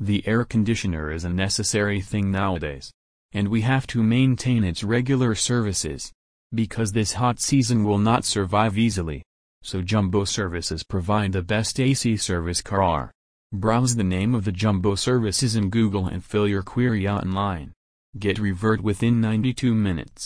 The air conditioner is a necessary thing nowadays. And we have to maintain its regular services. Because this hot season will not survive easily. So Jumbo Services provide the best AC service Kharar. Browse the name of the Jumbo Services in Google and fill your query online. Get revert within 92 minutes.